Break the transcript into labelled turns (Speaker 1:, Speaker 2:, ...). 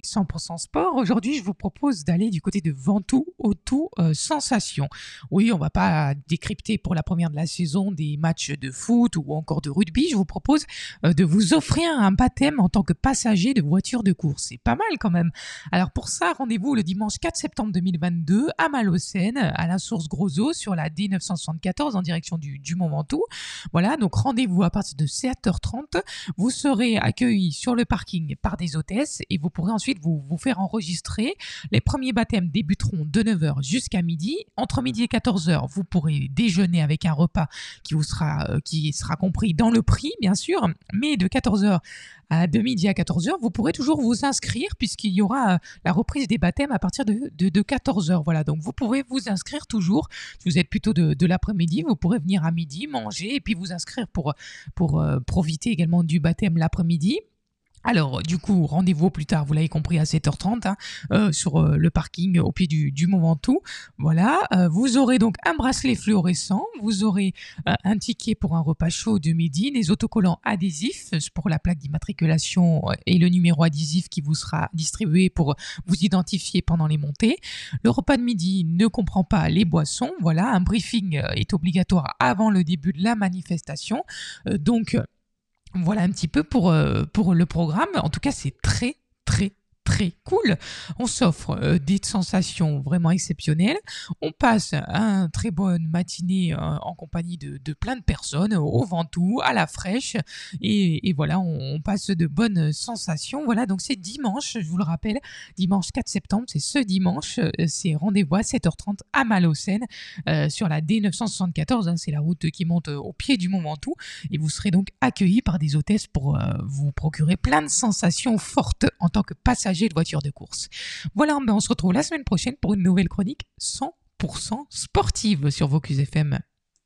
Speaker 1: chronique 100% sport. Aujourd'hui, je vous propose d'aller du côté de Ventoux, Auto euh, Sensation. Oui, on va pas décrypter pour la première de la saison des matchs de foot ou encore de rugby. Je vous propose euh, de vous offrir un baptême en tant que passager de voiture de course. C'est pas mal quand même. Alors pour ça, rendez-vous le dimanche 4 septembre 2022 à Malocène, à la source Grosso, sur la D974 en direction du, du Mont Ventoux. Voilà, donc rendez-vous à partir de 7h30. Vous serez accueillis sur le parking par des hôtesses et vous pourrez ensuite vous, vous faire enregistrer. Les premiers baptêmes débuteront de 9h jusqu'à midi. Entre midi et 14h, vous pourrez déjeuner avec un repas qui vous sera, euh, qui sera compris dans le prix, bien sûr. Mais de 14h à de midi à 14h, vous pourrez toujours vous inscrire puisqu'il y aura euh, la reprise des baptêmes à partir de, de, de 14h. Voilà, donc vous pourrez vous inscrire toujours. Si vous êtes plutôt de, de l'après-midi, vous pourrez venir à midi, manger et puis vous inscrire pour, pour euh, profiter également du baptême l'après-midi. Alors, du coup, rendez-vous plus tard, vous l'avez compris, à 7h30 hein, euh, sur euh, le parking au pied du, Mont Ventoux. Voilà, euh, vous aurez donc un bracelet fluorescent, vous aurez un ticket pour un repas chaud de midi, des autocollants adhésifs pour la plaque d'immatriculation et le numéro adhésif qui vous sera distribué pour vous identifier pendant les montées. Le repas de midi ne comprend pas les boissons. Voilà, un briefing est obligatoire avant le début de la manifestation. Donc, voilà un petit peu pour, euh, pour le programme. En tout cas, c'est très, très, très cool. On s'offre euh, des sensations vraiment exceptionnelles. On passe un très bonne matinée euh, en compagnie de, plein de personnes, au Ventoux, à la fraîche. Et, voilà, on, passe de bonnes sensations. Voilà, donc c'est dimanche, je vous le rappelle, dimanche 4 septembre, c'est ce dimanche. euh, C'est rendez-vous à 7h30 à Malocène sur la D974. hein, c'est la route qui monte au pied du Mont Ventoux et vous serez donc accueillis par des hôtesses pour vous procurer plein de sensations fortes en tant que passager de voiture de course. Voilà, on se retrouve la semaine prochaine pour une nouvelle chronique 100% sportive sur Vocus FM.